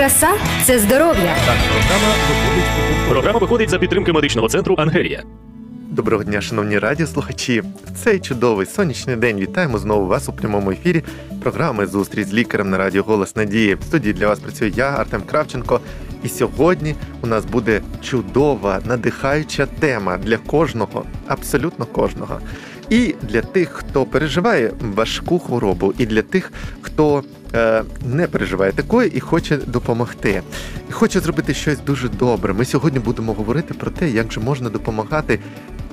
Краса це здоров'я. Програма виходить за підтримки медичного центру Ангелія. Доброго дня, шановні радіослухачі. В цей чудовий сонячний день вітаємо знову вас у прямому ефірі. Програми Зустріч з лікарем на радіо Голос Надії. В студії для вас працюю я, Артем Кравченко. І сьогодні у нас буде чудова, надихаюча тема для кожного, абсолютно кожного. І для тих, хто переживає важку хворобу, і для тих, хто не переживає такої і хоче допомогти, і хоче зробити щось дуже добре. Ми сьогодні будемо говорити про те, як же можна допомагати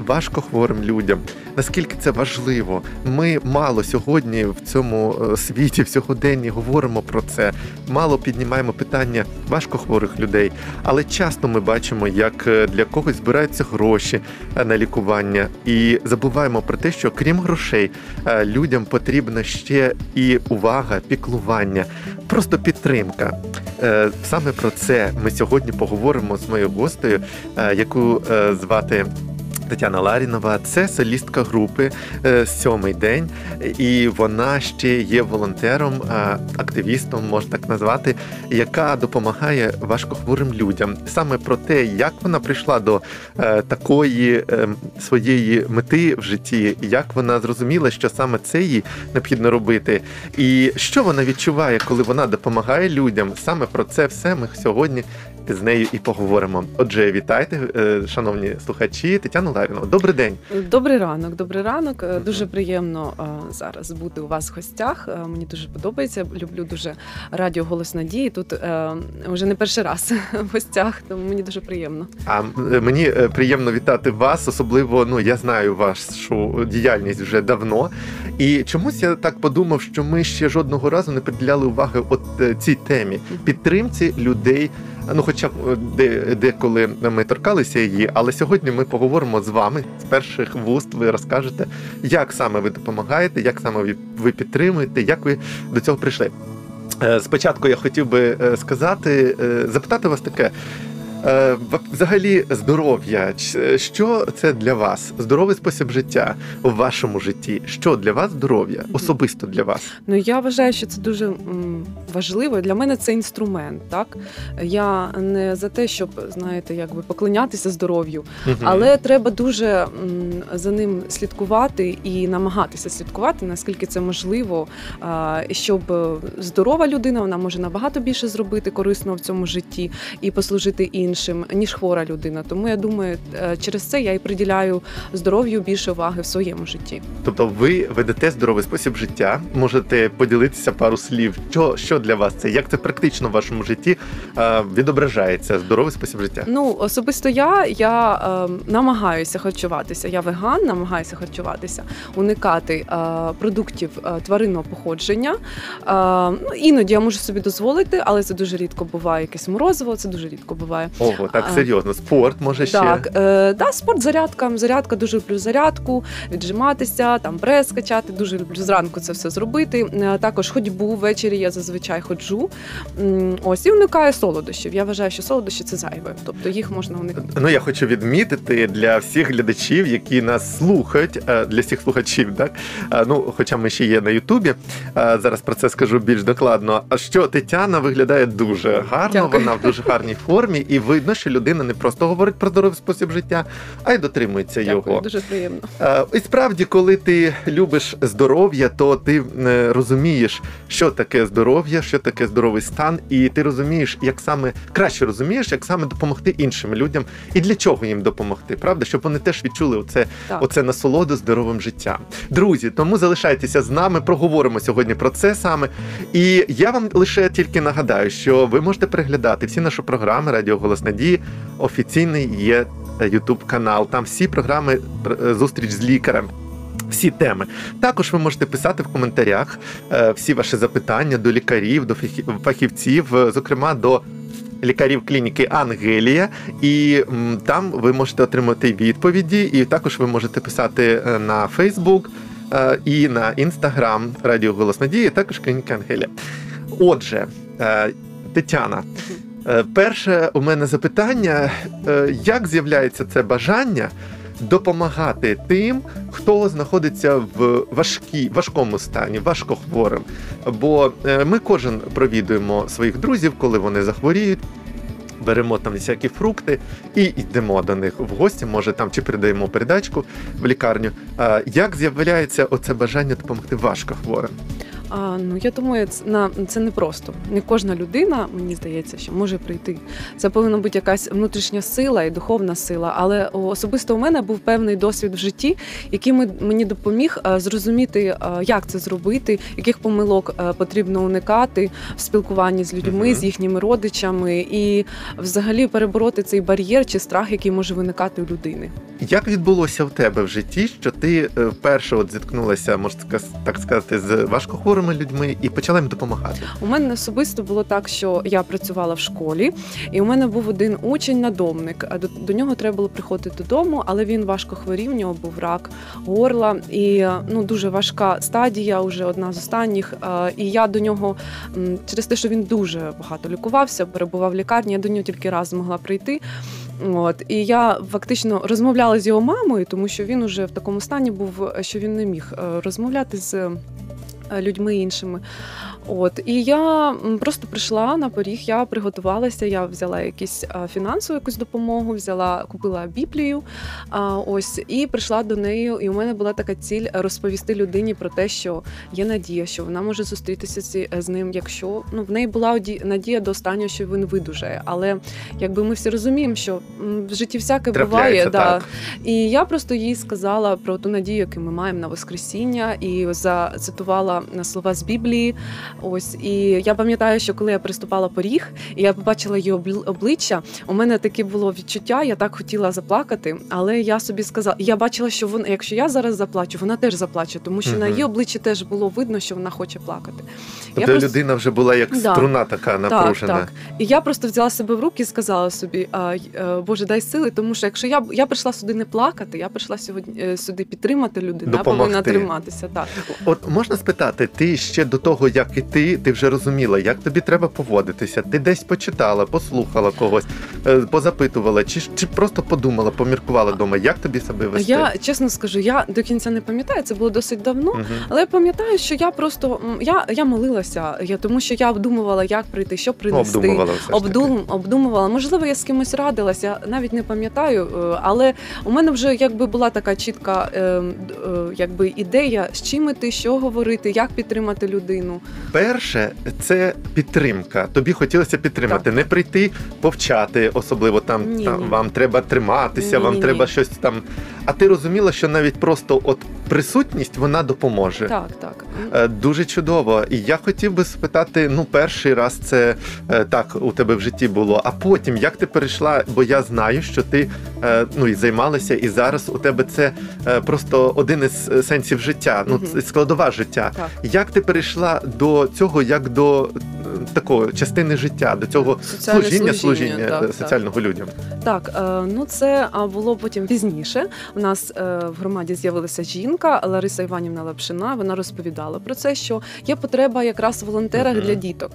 важко хворим людям. Наскільки це важливо? Ми мало сьогодні в цьому е, світі, в сьогоденні говоримо про це. Мало піднімаємо питання важкохворих людей, але часто ми бачимо, як е, для когось збираються гроші е, на лікування, і забуваємо про те, що крім грошей людям потрібна ще і увага, піклування, просто підтримка. Саме про це ми сьогодні поговоримо з моєю гостею, яку звати Тетяна Ларінова це солістка групи е, сьомий день, і вона ще є волонтером, активістом, можна так назвати, яка допомагає важкохворим людям. Саме про те, як вона прийшла до е, такої е, своєї мети в житті, як вона зрозуміла, що саме це їй необхідно робити, і що вона відчуває, коли вона допомагає людям. Саме про це все ми сьогодні з нею і поговоримо. Отже, вітайте, шановні слухачі, Тетяну Ларіну. Добрий день. Добрий ранок, добрий ранок. Дуже приємно зараз бути у вас в гостях. Мені дуже подобається. Люблю дуже радіо Голос Надії. Тут вже не перший раз в гостях, тому мені дуже приємно. А мені е, приємно вітати вас, особливо ну я знаю вашу діяльність вже давно. І чомусь я так подумав, що ми ще жодного разу не приділяли уваги от е, цій темі підтримці людей. Ну, хоча б е, деколи ми торкалися її, але сьогодні ми поговоримо з вами з перших вуст. Ви розкажете, як саме ви допомагаєте, як саме ви підтримуєте, як ви до цього прийшли. Е, спочатку я хотів би е, сказати, запитати вас таке. Е, взагалі, здоров'я, що це для вас? Здоровий спосіб життя у вашому житті? Що для вас здоров'я? Особисто для вас? Ну я вважаю, що це дуже важливо. Для мене це інструмент. Так я не за те, щоб знаєте, якби поклонятися здоров'ю, угу. але треба дуже за ним слідкувати і намагатися слідкувати, наскільки це можливо, щоб здорова людина вона може набагато більше зробити корисно в цьому житті і послужити іншим іншим ніж хвора людина. Тому я думаю, е, через це я і приділяю здоров'ю більше уваги в своєму житті. Тобто, ви ведете здоровий спосіб життя, можете поділитися пару слів. Що що для вас це? Як це практично в вашому житті е, відображається здоровий спосіб життя? Ну особисто я я е, намагаюся харчуватися. Я веган, намагаюся харчуватися, уникати е, продуктів е, тваринного походження. Е, ну, Іноді я можу собі дозволити, але це дуже рідко буває. Якесь морозиво, це дуже рідко буває. Ого, так серйозно. Спорт може ще так. Е, да, спорт, зарядка. Зарядка дуже люблю зарядку, віджиматися, там прес качати. Дуже люблю зранку це все зробити. Е, також ходьбу ввечері я зазвичай ходжу. Ось і уникаю солодощів. Я вважаю, що солодощі це зайве, тобто їх можна уникати. Ну я хочу відмітити для всіх глядачів, які нас слухають, е, для всіх слухачів, так е, ну, хоча ми ще є на Ютубі. Е, зараз про це скажу більш докладно. А що Тетяна виглядає дуже гарно, Дякую. вона в дуже гарній формі, і видно, що людина не просто говорить про здоровий спосіб життя, а й дотримується Дякую, його. Дуже приємно. І справді, коли ти любиш здоров'я, то ти розумієш, що таке здоров'я, що таке здоровий стан, і ти розумієш, як саме краще розумієш, як саме допомогти іншим людям і для чого їм допомогти, правда, щоб вони теж відчули оце, оце насолоду здоровим життям. Друзі, тому залишайтеся з нами, проговоримо сьогодні про це саме. І я вам лише тільки нагадаю, що ви можете переглядати всі наші програми Радіо Голос Надії. Офіційний є Ютуб канал. Там всі програми е, зустріч з лікарем. Всі теми також ви можете писати в коментарях е, всі ваші запитання до лікарів, до фахівців, е, зокрема до лікарів клініки Ангелія, і там ви можете отримати відповіді, і також ви можете писати на Фейсбук і на Інстаграм Радіо Голос Надії, також клініки Ангелія. Отже, Тетяна. Е, перше у мене запитання: е, як з'являється це бажання допомагати тим, хто знаходиться в важкій, важкому стані, важкохворим. Бо е, ми кожен провідуємо своїх друзів, коли вони захворіють. Беремо там всякі фрукти і йдемо до них в гості. Може там чи передаємо передачку в лікарню. Як з'являється оце бажання допомогти важкохворим? А, ну я думаю, це на це не просто. Не кожна людина, мені здається, що може прийти. Це повинна бути якась внутрішня сила і духовна сила. Але особисто у мене був певний досвід в житті, який мені допоміг е, зрозуміти, е, як це зробити, яких помилок е, потрібно уникати в спілкуванні з людьми, uh-huh. з їхніми родичами, і взагалі перебороти цей бар'єр чи страх, який може виникати у людини. Як відбулося в тебе в житті, що ти вперше от зіткнулася, можна так сказати, з важкохворим хворими людьми і почала їм допомагати? У мене особисто було так, що я працювала в школі, і у мене був один учень надомник. А до, до нього треба було приходити додому, але він важко хворів. У нього був рак горла і ну дуже важка стадія, вже одна з останніх. І я до нього через те, що він дуже багато лікувався, перебував в лікарні. Я до нього тільки раз змогла прийти. От і я фактично розмовляла з його мамою, тому що він уже в такому стані був, що він не міг е, розмовляти з людьми іншими. От і я просто прийшла на поріг, я приготувалася. Я взяла якісь фінансову якусь допомогу, взяла, купила біблію. Ось і прийшла до неї. І у мене була така ціль розповісти людині про те, що є надія, що вона може зустрітися з ним. Якщо ну в неї була надія до останнього, що він видужає. Але якби ми всі розуміємо, що в житті всяке буває, так. да і я просто їй сказала про ту надію, яку ми маємо на Воскресіння, і зацитувала слова з Біблії. Ось і я пам'ятаю, що коли я приступала поріг, і я побачила її обличчя, у мене таке було відчуття. Я так хотіла заплакати, але я собі сказала, я бачила, що вона, якщо я зараз заплачу, вона теж заплаче, тому що угу. на її обличчі теж було видно, що вона хоче плакати. Тобто я людина вже була як да. струна, така напружена. Так, так. І я просто взяла себе в руки і сказала собі: Боже, дай сили, тому що якщо я я прийшла сюди не плакати, я прийшла сьогодні е, сюди підтримати людину, я повинна триматися. Так от можна спитати, ти ще до того, як і ти, ти вже розуміла, як тобі треба поводитися. Ти десь почитала, послухала когось, е, позапитувала, чи чи просто подумала, поміркувала вдома, як тобі себе вести? Я чесно скажу, я до кінця не пам'ятаю, це було досить давно, угу. але я пам'ятаю, що я просто я я молилася, я тому що я обдумувала, як прийти, що принести. Обдумувала все Обдум, обдумувала. Можливо, я з кимось радилася, навіть не пам'ятаю, е, але у мене вже якби була така чітка е, якби ідея, з чим іти, що говорити, як підтримати людину. Перше, це підтримка. Тобі хотілося підтримати, так. не прийти повчати, особливо там, ні, там ні. вам треба триматися, ні, вам треба щось там. А ти розуміла, що навіть просто от присутність вона допоможе. Так, так. Е, дуже чудово. І я хотів би спитати: ну, перший раз це е, так у тебе в житті було, а потім як ти перейшла? Бо я знаю, що ти е, ну і займалася, і зараз у тебе це просто один із сенсів життя, ну складова життя. Так. Як ти перейшла до цього, як до такої частини життя, до цього Соціальне служіння, служіння, служіння так, соціального так. людям? Так, ну це було потім пізніше. У нас в громаді з'явилася жінка Лариса Іванівна Лапшина. Вона розповідала про це, що є потреба якраз в волонтерах uh-huh. для діток.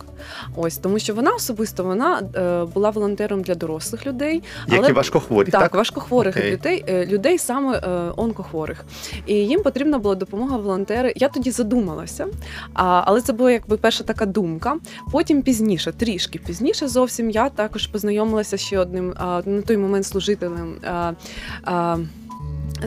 Ось тому, що вона особисто вона е, була волонтером для дорослих людей, які але важкохворі, так, так? важкохворих okay. людей, е, людей саме е, онкохворих. І їм потрібна була допомога волонтери. Я тоді задумалася, але це була якби перша така думка. Потім пізніше, трішки пізніше, зовсім я також познайомилася ще одним а, на той момент служителем. А, а,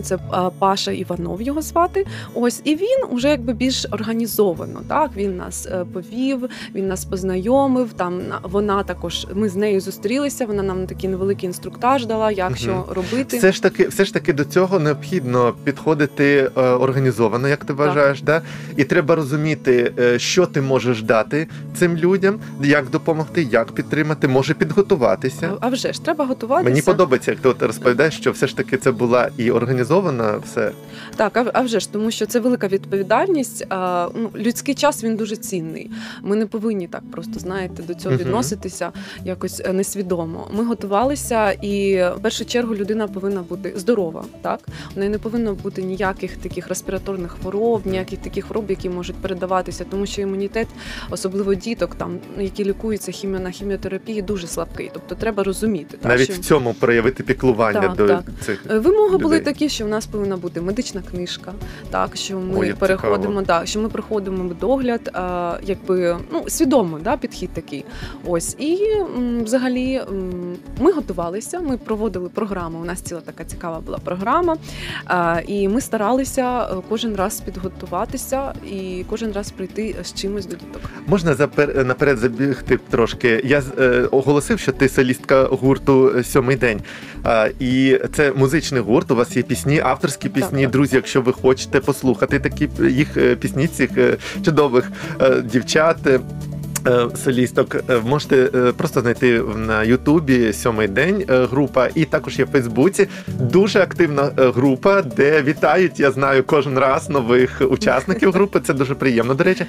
це Паша Іванов його звати. Ось і він уже якби більш організовано. Так він нас е, повів, він нас познайомив. Там вона також ми з нею зустрілися. Вона нам такий невеликий інструктаж дала, як угу. що робити. Все ж таки, все ж таки до цього необхідно підходити е, організовано, як ти вважаєш, так. да? і треба розуміти, е, що ти можеш дати цим людям, як допомогти, як підтримати, може підготуватися. А вже ж треба готуватися. Мені подобається, як ти от розповідаєш, що все ж таки це була і організована організовано все. Так, а, а вже ж, тому що це велика відповідальність. А, ну, людський час він дуже цінний. Ми не повинні так просто знаєте до цього відноситися якось е, несвідомо. Ми готувалися, і в першу чергу людина повинна бути здорова. Так у неї не повинно бути ніяких таких респіраторних хвороб, ніяких таких хвороб, які можуть передаватися, тому що імунітет, особливо діток, там які лікуються хіміо на хіміотерапії, дуже слабкий. Тобто треба розуміти, так, Навіть що... в цьому проявити піклування Так, до так. цих. Вимоги були такі, що в нас повинна бути медична книжка, так що ми Ой, переходимо, цікаво. да, що ми проходимо догляд, а, якби ну свідомо, да, підхід такий. Ось і м, взагалі м, ми готувалися. Ми проводили програму. У нас ціла така цікава була програма. А, і ми старалися е, кожен раз підготуватися і кожен раз прийти з чимось до діток. Можна запер... наперед забігти трошки. Я е, оголосив, що ти солістка гурту е, сьомий день. А, і це музичний гурт. У вас є пісні, авторські пісні. так. Друзі, якщо ви хочете послухати такі їх е, пісні, цих е, чудових е, дівчат. Е, Солісток е, можете е, просто знайти на Ютубі сьомий день група, і також є в Фейсбуці дуже активна група, де вітають, я знаю, кожен раз нових учасників групи. Це дуже приємно. До речі,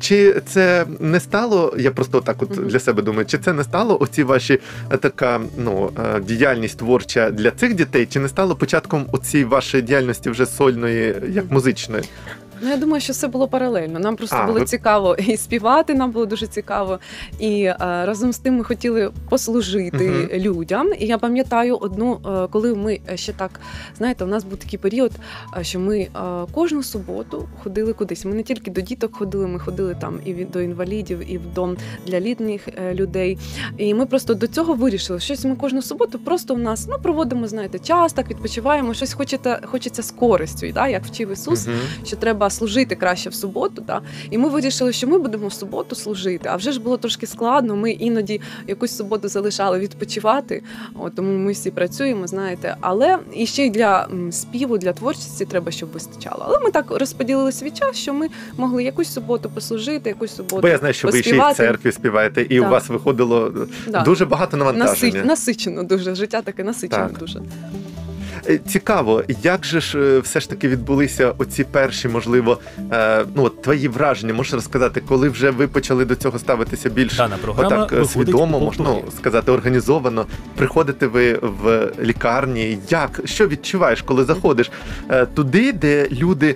Чи це не стало, я просто так от для себе думаю, чи це не стало оці ваші така ну діяльність творча для цих дітей, чи не стало початком оцієї вашої діяльності вже сольної, як музичної? Ну, я думаю, що все було паралельно. Нам просто А, було ви- цікаво і співати, нам було дуже цікаво. І е, разом з тим ми хотіли послужити Мгм. людям. І я пам'ятаю одну, е, коли ми ще так, знаєте, у нас був такий період, е, що ми е, кожну суботу ходили кудись. Ми не тільки до діток ходили, ми ходили там і від- до інвалідів, і в дом для літніх е, людей. І ми просто до цього вирішили. Щось ми кожну суботу просто в нас ну проводимо, знаєте, час, так відпочиваємо. Щось хочете, хочеться з користю, і, да, як вчив Ісус Мгм. що треба служити краще в суботу. Да? І ми вирішили, що ми будемо в суботу служити. А вже ж було трошки складно. Ми іноді якусь суботу залишали відпочивати. От, тому ми всі працюємо, знаєте. Але і ще й для співу, для творчості треба, щоб вистачало. Але ми так розподілили свій час, що ми могли якусь суботу послужити, якусь суботу. Бо я знаю, що ви ще й в церкві співаєте, і у вас виходило Да. дуже багато навантаження. Насич, насичено дуже. Життя таке насичено Так. дуже. Е, Цікаво, як же ж е, все ж таки відбулися оці перші, можливо, е, ну от твої враження, можеш розказати, коли вже ви почали до цього ставитися більш Дана програма отак свідомо, можна ну, сказати, організовано. Приходите ви в лікарні. Як що відчуваєш, коли заходиш е, туди, де люди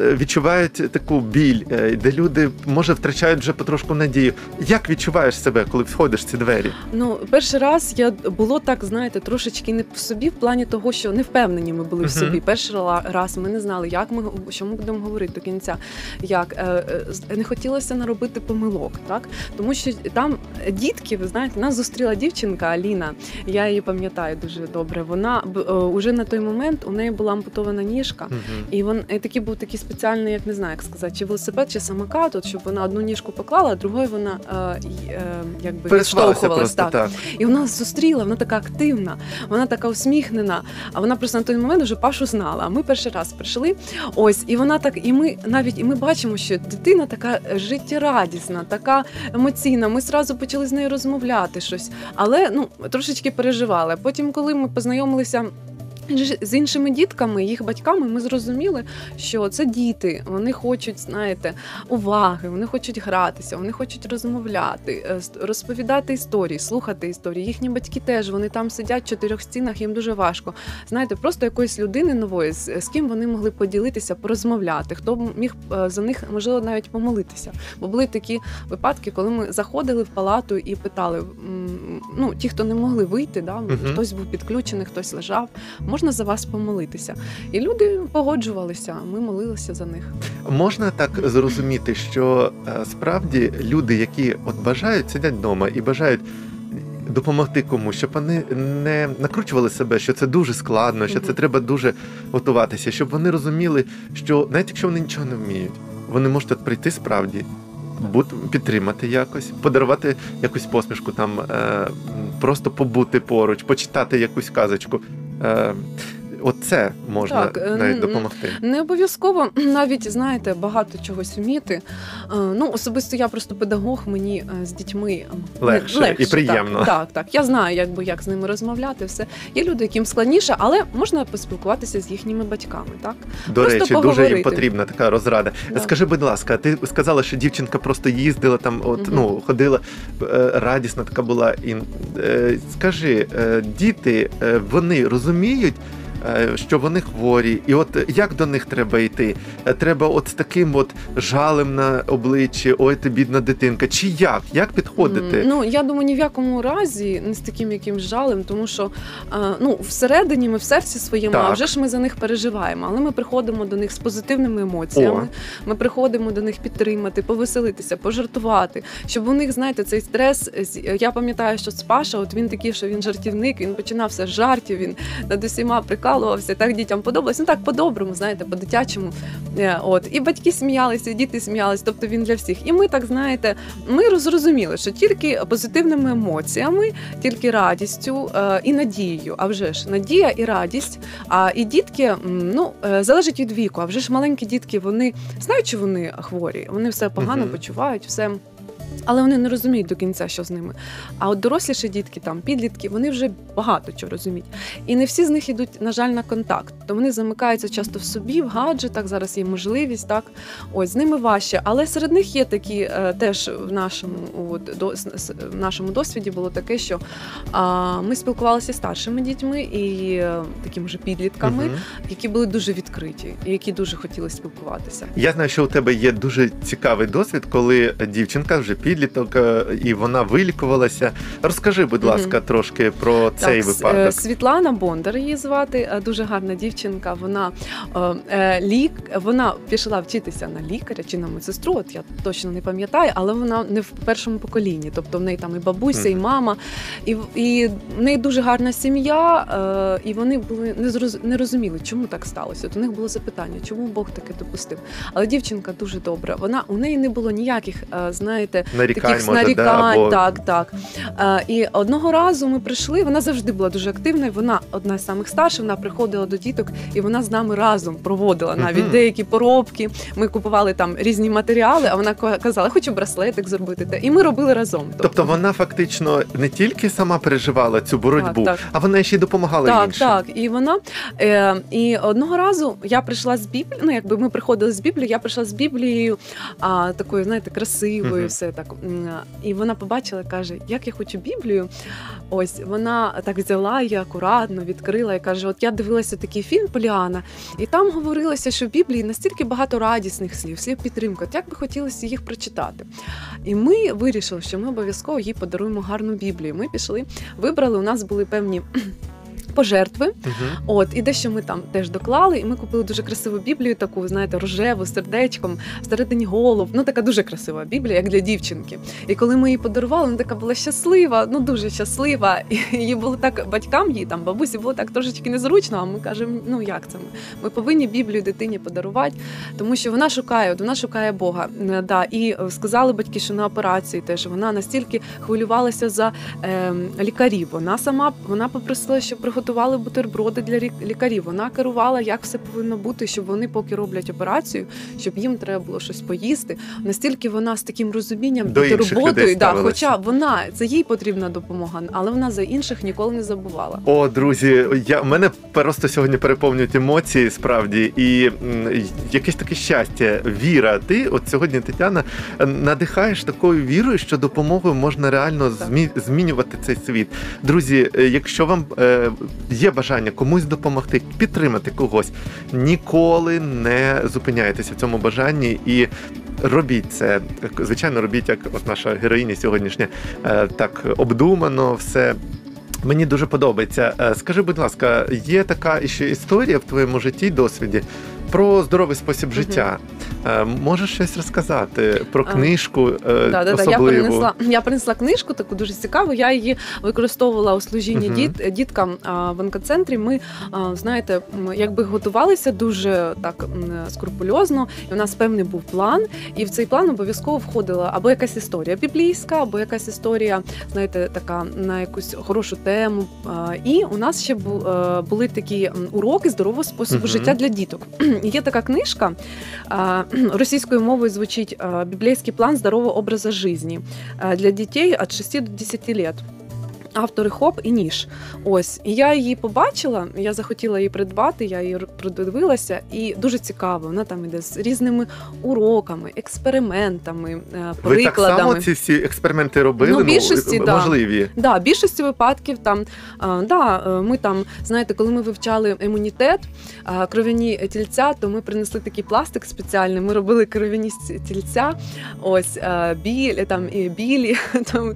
відчувають таку біль, е, де люди може втрачають вже потрошку надію. Як відчуваєш себе, коли входиш в ці двері? Ну, перший раз я було так, знаєте, трошечки не в собі, в плані того, що не впевнені ми були в собі. Перший раз ми не знали, як ми що ми будемо говорити до кінця. Як е, е, не хотілося наробити помилок, так тому що там дітки, ви знаєте, нас зустріла дівчинка Аліна. Я її пам'ятаю дуже добре. Вона е, уже на той момент у неї була ампутована ніжка. І він і такий був такий спеціальний, як не знаю, як сказати, чи велосипед, чи самокат, от, щоб вона одну ніжку поклала, а другою вона якби відштовхувалась. просто так. І вона зустріла, вона така активна, вона така усміхнена. А вона просто на той момент вже Пашу знала. А ми перший раз прийшли. Ось, і вона так, і ми навіть і ми бачимо, що дитина така життєрадісна, така емоційна. Ми зразу почали з нею розмовляти щось, але ну трошечки переживали. Потім, коли ми познайомилися. З іншими дітками, їх батьками, ми зрозуміли, що це діти. Вони хочуть, знаєте, уваги, вони хочуть гратися, вони хочуть розмовляти, е, розповідати історії, слухати історії. Їхні батьки теж вони там сидять в чотирьох стінах, їм дуже важко. Знаєте, просто якоїсь людини нової, з, з ким вони могли поділитися, порозмовляти, хто б міг е, за них можливо навіть помолитися. Бо були такі випадки, коли ми заходили в палату і питали: ну ті, хто не могли вийти, да, хтось був підключений, хтось лежав. Можна за вас помолитися? І люди погоджувалися. Ми молилися за них. Можна так зрозуміти, що е, справді люди, які от бажають, сидять вдома і бажають допомогти комусь, щоб вони не накручували себе, що це дуже складно, що це треба дуже готуватися, щоб вони розуміли, що навіть якщо вони нічого не вміють, вони можуть от прийти справді. Підтримати якось, подарувати якусь посмішку, там е, просто побути поруч, почитати якусь казочку. Е, оце можна Так, е, навіть допомогти. Не обов'язково навіть знаєте багато чогось вміти. Е, Ну особисто я просто педагог, мені е, з дітьми е, Легше і приємно. Так, так, так. Я знаю, якби як з ними розмовляти. Все є люди, яким складніше, але можна поспілкуватися з їхніми батьками. Так До просто речі, дуже їм потрібна така розрада. Да. Скажи, будь ласка, ти сказала, що дівчинка просто їздила там, от Мгм. ну ходила радісна така була. І скажи, діти вони розуміють. Е, Що вони хворі, і от як до них треба йти? Е, Треба от з таким от жалем на обличчі, ой, ти бідна дитинка. Чи як? Як підходити? Ну я думаю, ні в якому разі не з таким якимсь жалем, тому що е, ну всередині ми в серці своєму, а вже ж ми за них переживаємо. Але ми приходимо до них з позитивними емоціями. Ми приходимо до них підтримати, повеселитися, пожартувати, щоб у них, знаєте, цей стрес. Я пам'ятаю, що з Паша, от він такий, що він жартівник, він починався з жартів, він над усіма прикалувався. Так дітям подобалось. Ну так по-доброму, знаєте, по-дитячому. Е, От і батьки сміялися, і діти сміялися. Тобто він для всіх. І ми так знаєте, ми зрозуміли, що тільки позитивними емоціями, тільки радістю е, і надією. А вже ж надія і радість. А і дітки, ну е, залежить від віку. А вже ж маленькі дітки, вони знають, що вони хворі, вони все погано Мгм. почувають, все. Але вони не розуміють до кінця, що з ними. А от доросліші дітки, там підлітки, вони вже багато чого розуміють. І не всі з них йдуть, на жаль, на контакт. То вони замикаються часто в собі, в гаджетах. Зараз є можливість, так ось з ними важче. Але серед них є такі е, теж в нашому от, до, в нашому досвіді було таке, що а, ми спілкувалися з старшими дітьми і е, такими вже підлітками, Мгм. які були дуже відкриті і які дуже хотіли спілкуватися. Я знаю, що у тебе є дуже цікавий досвід, коли дівчинка вже підліток, е, і вона вилікувалася. Розкажи, будь ласка, трошки про цей так, випадок. е, Світлана Бондар її звати, е, дуже гарна дівчинка. Вона лік, вона пішла вчитися на лікаря чи на медсестру. От я точно не пам'ятаю, але вона не в першому поколінні. Тобто в неї там і бабуся, і мама, і, і в неї дуже гарна сім'я. І вони були не зроз, не розуміли, чому так сталося. От у них було запитання, чому Бог таке допустив. Але дівчинка дуже добра. Вона у неї не було ніяких, знаєте, нарікань, таких може, нарікань, да, або... так, так. Е, і одного разу ми прийшли. Вона завжди була дуже активною. Вона одна з самих старших. Вона приходила до діток, і вона з нами разом проводила навіть Мгм. деякі поробки. Ми купували там різні матеріали. А вона ка- казала, хочу браслетик зробити. Те. І ми робили разом. Тобто вона фактично не тільки сама переживала цю боротьбу, Так, так. а вона ще й допомагала так, іншим. так. І вона е, і одного разу я прийшла з Біблії. Ну, якби ми приходили з Біблії, я прийшла з Біблією, а такою, знаєте, красивою, Мгм. все так. М, І вона побачила, каже, як я хочу Біблію. Ось вона так взяла її акуратно, відкрила і каже: От я дивилася такий фільм Поліана, і там говорилося, що в Біблії настільки багато радісних слів, слів підтримки. От як би хотілося їх прочитати. І ми вирішили, що ми обов'язково їй подаруємо гарну Біблію. Ми пішли, вибрали. У нас були певні. Пожертви, Мгм. от і дещо ми там теж доклали, і ми купили дуже красиву біблію, таку знаєте, рожеву з сердечком, всередині голуб. Ну така дуже красива біблія, як для дівчинки. І коли ми її подарували, вона така була щаслива, ну дуже щаслива. І їй було так батькам, їй там бабусі було так трошечки незручно. А ми кажемо, ну як це ми? Ми повинні біблію дитині подарувати, тому що вона шукає, от вона шукає Бога. Да, і сказали батьки, що на операції теж вона настільки хвилювалася за е, лікарів. Вона сама вона попросила, щоб приготували бутерброди для рі- лікарів. Вона керувала, як все повинно бути, щоб вони, поки роблять операцію, щоб їм треба було щось поїсти. Настільки вона з таким розумінням До інших да, хоча вона це їй потрібна допомога, але вона за інших ніколи не забувала. О, друзі, я мене просто сьогодні переповнюють емоції, справді, і м, якесь таке щастя, віра. Ти, от сьогодні, Тетяна, надихаєш такою вірою, що допомогою можна реально змі- змінювати цей світ. Друзі, е, якщо вам е, є бажання комусь допомогти, підтримати когось, ніколи не зупиняйтеся в цьому бажанні і. Робіть це, звичайно, робіть, як от наша героїня сьогоднішня, е, так обдумано все. Мені дуже подобається. Е, Скажи, будь ласка, є така ще історія в твоєму житті, досвіді, Про здоровий спосіб життя. Е, Можеш щось розказати про А, книжку е, Да, да, да. Я принесла, я принесла книжку, таку дуже цікаву. Я її використовувала у служінні Мгм. діт, діткам в онкоцентрі. Ми, знаєте, якби готувалися дуже так скрупульозно, і у нас певний був план. І в цей план обов'язково входила або якась історія біблійська, або якась історія, знаєте, така на якусь хорошу тему. І у нас ще бу- е, були такі уроки здорового способу Мгм. життя для діток. Є така книжка російською мовою звучить «Біблійський план здорового образу жизни» для дітей від 6 до 10 років. Автори Хоп і Ніж. Ось. І я її побачила, я захотіла її придбати, я її продивилася, і дуже цікаво. Вона там іде з різними уроками, експериментами, е, Ви так прикладами. само ці всі експерименти робили? Ну, більшості, да. можливі. Да, більшості випадків там да, е, ми там, знаєте, коли ми вивчали імунітет, кров'яні тільця, то ми принесли такий пластик спеціальний. Ми робили кров'яні тільця, ось білі, там і білі, там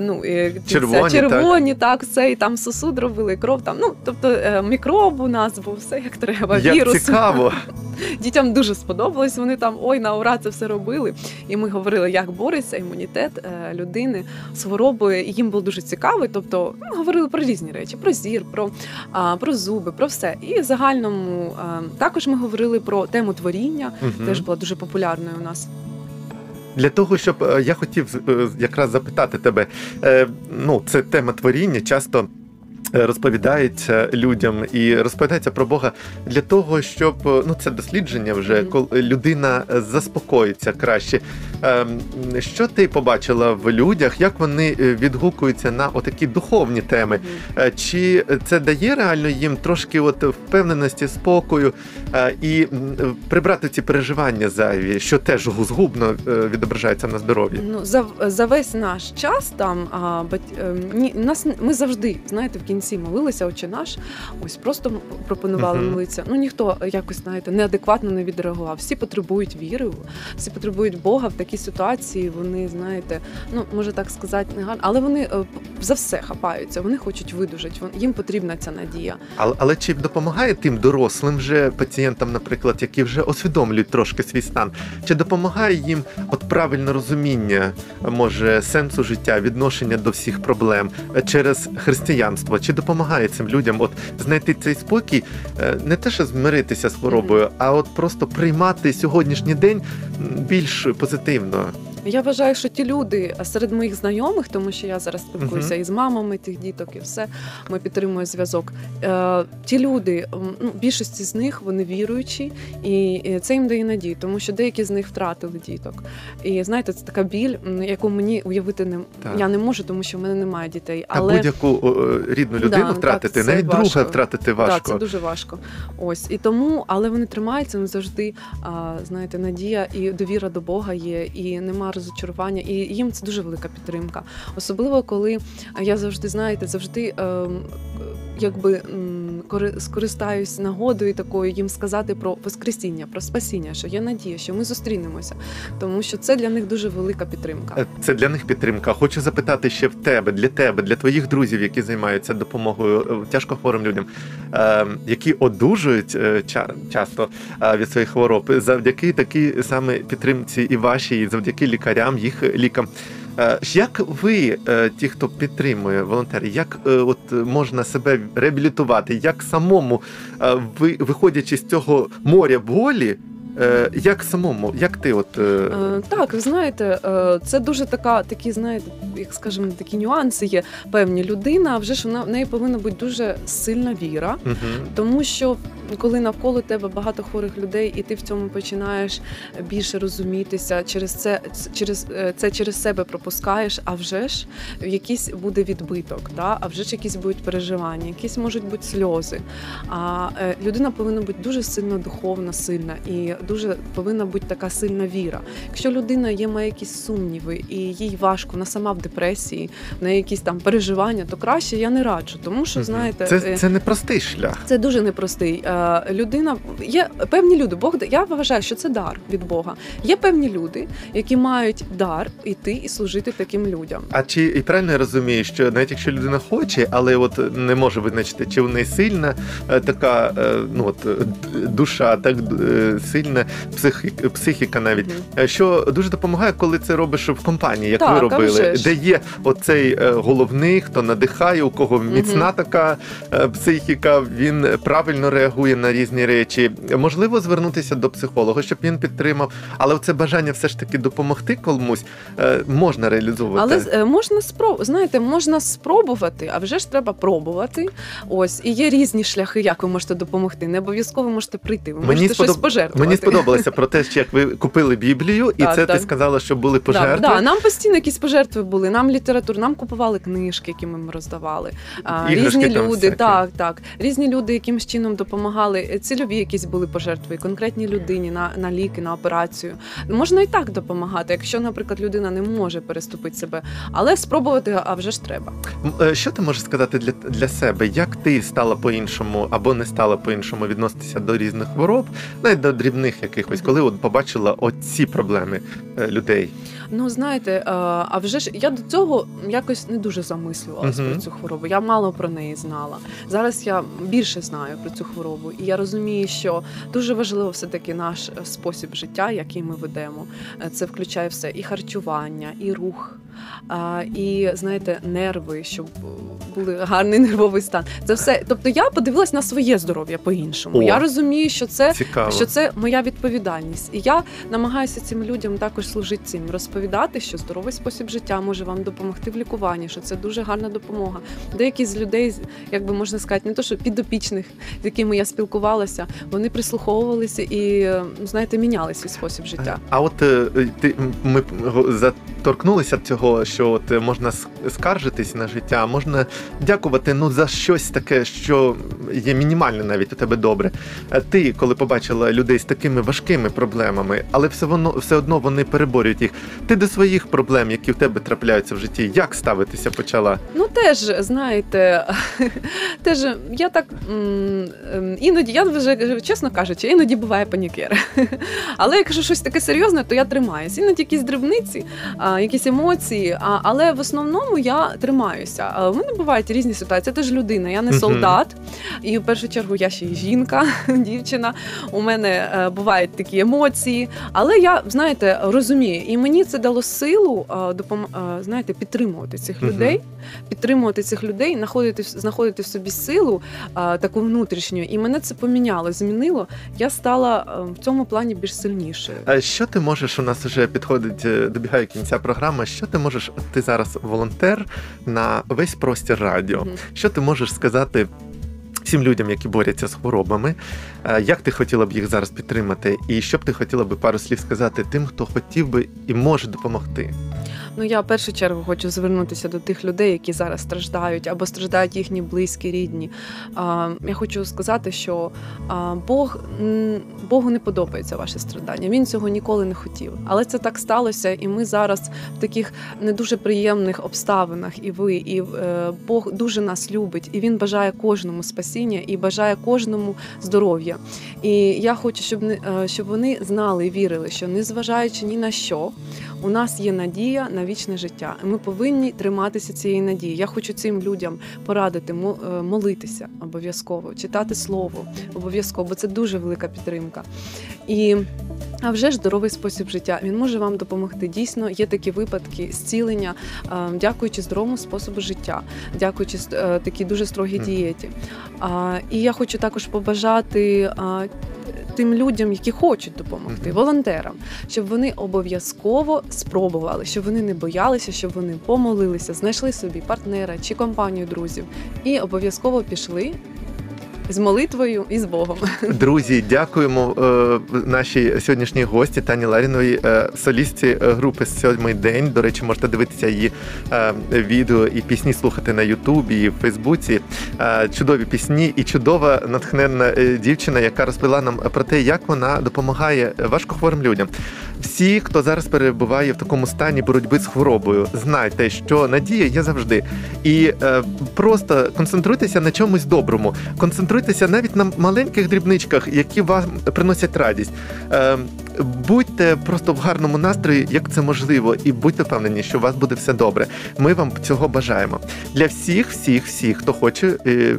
ну тільця Червоні, червоні, так. все, і там сосуд робили, кров там. Ну тобто е, мікроб у нас був все як треба. Як вірус. цікаво. Дітям дуже сподобалось. Вони там ой на ура це все робили. І ми говорили, як бореться імунітет е, людини з хворобою. І їм було дуже цікаво. Тобто ну, говорили про різні речі: про зір, про, про зуби, про все. І в загальному а, також ми говорили про тему творіння. Мгм. Теж була дуже популярною у нас. Для того, щоб е, я хотів е, якраз запитати тебе, е, ну, це тема творіння, часто розповідається людям і розповідається про Бога для того, щоб ну це дослідження вже коли людина заспокоїться краще. Ем, Що ти побачила в людях, як вони е, відгукуються на отакі духовні теми? Е, Чи це дає реально їм трошки от впевненості, спокою е, і прибрати ці переживання зайві, що теж згубно відображається на здоров'ї? Ну за, за весь наш час там а, бать, е, ні, нас ми завжди знаєте в кінці молилися, отче наш. Ось просто пропонували Мгм. молитися. Ну ніхто якось знаєте неадекватно не відреагував. Всі потребують віри, всі потребують Бога в такій ситуації. Вони знаєте, ну може так сказати, не гарно, але вони е, за все хапаються. Вони хочуть видужати. вон- Їм потрібна ця надія. Але, але чи допомагає тим дорослим вже пацієнтам, наприклад, які вже усвідомлюють трошки свій стан? Чи допомагає їм от правильне розуміння, може, сенсу життя, відношення до всіх проблем е, через християнство? Чи допомагає цим людям от знайти цей спокій, е, не те, що змиритися з хворобою, а от просто приймати сьогоднішній день більш позитивно? Я вважаю, що ті люди серед моїх знайомих, тому що я зараз спілкуюся Мгм. із мамами тих діток, і все ми підтримуємо зв'язок. Е, ті люди, ну більшості з них вони віруючі, і це їм дає надію, тому що деякі з них втратили діток. І знаєте, це така біль, яку мені уявити не Так. я не можу, тому що в мене немає дітей. Але будь-яку о, рідну людину Да, втратити, так, навіть друга важко. Так, це дуже важко. Ось і тому, але вони тримаються вони завжди. А, знаєте, надія і довіра до Бога є, і розочарування, і їм це дуже велика підтримка. Особливо коли я завжди знаєте, завжди. Ем, Якби скористаюсь нагодою такою їм сказати про воскресіння, про спасіння, що є надія, що ми зустрінемося, тому що це для них дуже велика підтримка. Е, Це для них підтримка. Хочу запитати ще в тебе, для тебе, для твоїх друзів, які займаються допомогою е, тяжкохворим людям, е, які одужують часто від своїх хвороб, завдяки такій саме підтримці і вашій, завдяки лікарям, їх лікам. Е, Як ви, е, ті, хто підтримує волонтери, як е, от можна себе реабілітувати, як самому, ви, виходячи з цього моря болі, як самому, як ти от Так, ви знаєте, це дуже така, такі, знаєте, як скажемо, такі нюанси є певні. Людина вже ж вона в неї повинна бути дуже сильна віра, Мгм. тому що коли навколо тебе багато хворих людей, і ти в цьому починаєш більше розумітися, через це через е, це через себе пропускаєш, а вже ж якийсь буде відбиток, да? а вже ж якісь будуть переживання, якісь можуть бути сльози. А е, людина повинна бути дуже сильно духовно сильна і дуже повинна бути така сильна віра. Якщо людина є має якісь сумніви і їй важко, вона сама в депресії, в неї якісь там переживання, то краще я не раджу, тому що знаєте, це, е, це непростий шлях. це дуже непростий. Е, Людина є певні люди. Бог я вважаю, що це дар від Бога. Є певні люди, які мають дар іти і служити таким людям. А чи і правильно я розумію, що навіть якщо людина хоче, але от не може визначити, чи в неї сильна е, така е, ну от душа, так сильна психіка, психіка навіть. Е, Що дуже допомагає, коли це робиш в компанії, як Так, ви робили, де є оцей головний, хто надихає, у кого міцна така е, психіка, він правильно реагує на різні речі. Можливо, звернутися до психолога, щоб він підтримав, але це бажання все ж таки допомогти комусь е, можна реалізовувати. Але е, можна спроб... знаєте, можна спробувати, а вже ж треба пробувати. Ось і є різні шляхи, як ви можете допомогти. Не обов'язково можете прийти. Ви Мені можете щось пожертвувати. Мені сподобалося про те, що як ви купили Біблію, і Так, це ти сказала, що були пожертви. Да, да, нам постійно якісь пожертви були. Нам літературу, нам купували книжки, які ми роздавали. Іграшки різні люди, так, так. Різні люди якимось чином допомагали. Е, Цільові якісь були пожертви, конкретній людині на, на ліки, на операцію. Можна і так допомагати, якщо, наприклад, людина не може переступити себе, але спробувати, а вже ж треба. Е, Що ти можеш сказати для, для себе? Як ти стала по-іншому або не стала по-іншому відноситися до різних хвороб, навіть до дрібних якихось, коли от побачила оці проблеми е, людей? Ну знаєте, е, а вже ж я до цього якось не дуже замислювалась Мгм. про цю хворобу. Я мало про неї знала. Зараз я більше знаю про цю хворобу, і я розумію, що дуже важливо все таки наш е, спосіб життя, який ми ведемо. Е, Це включає все і харчування, і рух. а, І знаєте, нерви, щоб були гарний нервовий стан. Це все. Тобто, я подивилась на своє здоров'я по-іншому. О. Я розумію, що це Цікаво. що це моя відповідальність. І я намагаюся цим людям також служити цим, розповідати, що здоровий спосіб життя може вам допомогти в лікуванні, що це дуже гарна допомога. Деякі з людей, як би можна сказати, не то що підопічних, з якими я спілкувалася, вони прислуховувалися і е, знаєте, міняли свій спосіб життя. А от е, ти ми заторкнулися цього, що от е, можна скаржитись на життя, можна дякувати ну за щось таке, що є мінімальне навіть у тебе добре. Е, Ти, коли побачила людей з такими важкими проблемами, але все воно все одно вони переборюють їх. Ти до своїх проблем, які в тебе трапляються в житті, як ставитися почала? Ну теж знаєте, теж я так іноді, я вже чесно кажучи, іноді буває панікер. Але якщо щось таке серйозне, то я тримаюсь. Іноді якісь дрібниці, якісь емоції. Але в основному я тримаюся. В мене бувають різні ситуації. Я теж людина, я не солдат. І в першу чергу я ще й жінка, дівчина. У мене е, бувають такі емоції. Але я знаєте розумію, і мені це дало силу допом... знаєте, підтримувати цих людей, підтримувати цих людей, знаходити, знаходити в собі силу таку внутрішню. І мене це поміняло, змінило. Я стала в цьому плані більш сильнішою. А що ти можеш? У нас вже підходить, е, добігає кінця програми. Що ти можеш? Ти зараз волонтер на весь простір радіо. Мгм. Що ти можеш сказати всім людям, які борються з хворобами? Е, Як ти хотіла б їх зараз підтримати? І що б ти хотіла би пару слів сказати тим, хто хотів би і може допомогти? Ну я в першу чергу хочу звернутися до тих людей, які зараз страждають або страждають їхні близькі, рідні. А, я хочу сказати, що а, Бог Богу не подобається ваше страдання. Він цього ніколи не хотів. Але це так сталося, і ми зараз в таких не дуже приємних обставинах. І ви, і е, Бог дуже нас любить, і він бажає кожному спасіння і бажає кожному здоров'я. І я хочу, щоб е, щоб вони знали і вірили, що незважаючи ні на що, у нас є надія на вічне життя. і Ми повинні триматися цієї надії. Я хочу цим людям порадити е, молитися обов'язково, читати слово обов'язково, бо це дуже велика підтримка. І а вже ж здоровий спосіб життя він може вам допомогти. Дійсно, є такі випадки зцілення, е, дякуючи здоровому способу життя, дякуючи е, такій дуже строгій дієті. І я хочу також побажати тим людям, які хочуть допомогти, волонтерам, щоб вони обов'язково спробували, щоб вони не боялися, щоб вони помолилися, знайшли собі партнера чи компанію друзів і обов'язково пішли. З молитвою і з Богом. Друзі, дякуємо е, нашій сьогоднішній гості Тані Ларіновій, е, солістці е, групи Сьомий день. До речі, можете дивитися її е, відео і пісні слухати на Ютубі і в Фейсбуці. Е, чудові пісні і чудова натхненна е, дівчина, яка розповіла нам про те, як вона допомагає важкохворим людям. Всі, хто зараз перебуває в такому стані боротьби з хворобою, знайте, що надія є завжди. І просто концентруйтеся на чомусь доброму. Концентруйтеся навіть на маленьких дрібничках, які вам приносять радість. Е, будьте просто в гарному настрої, як це можливо, і будьте впевнені, що у вас буде все добре. Ми вам цього бажаємо. Для всіх, всіх, всіх, хто хоче е,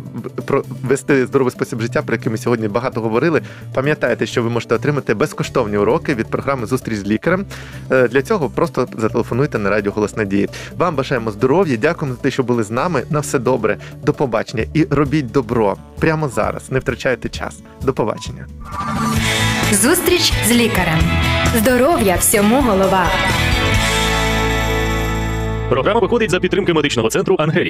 вести здоровий спосіб життя, про який ми сьогодні багато говорили. Пам'ятайте, що ви можете отримати безкоштовні уроки від програми Зустріч з лікарем. Е, Для цього просто зателефонуйте на радіо Голос Надії. Вам бажаємо здоров'я, дякуємо за те, що були з нами. На все добре, до побачення і робіть добро прямо зараз. Не втрачайте час. До побачення. Зустріч з лікарем. Здоров'я всьому голова. Програма виходить за підтримки медичного центру Ангелія.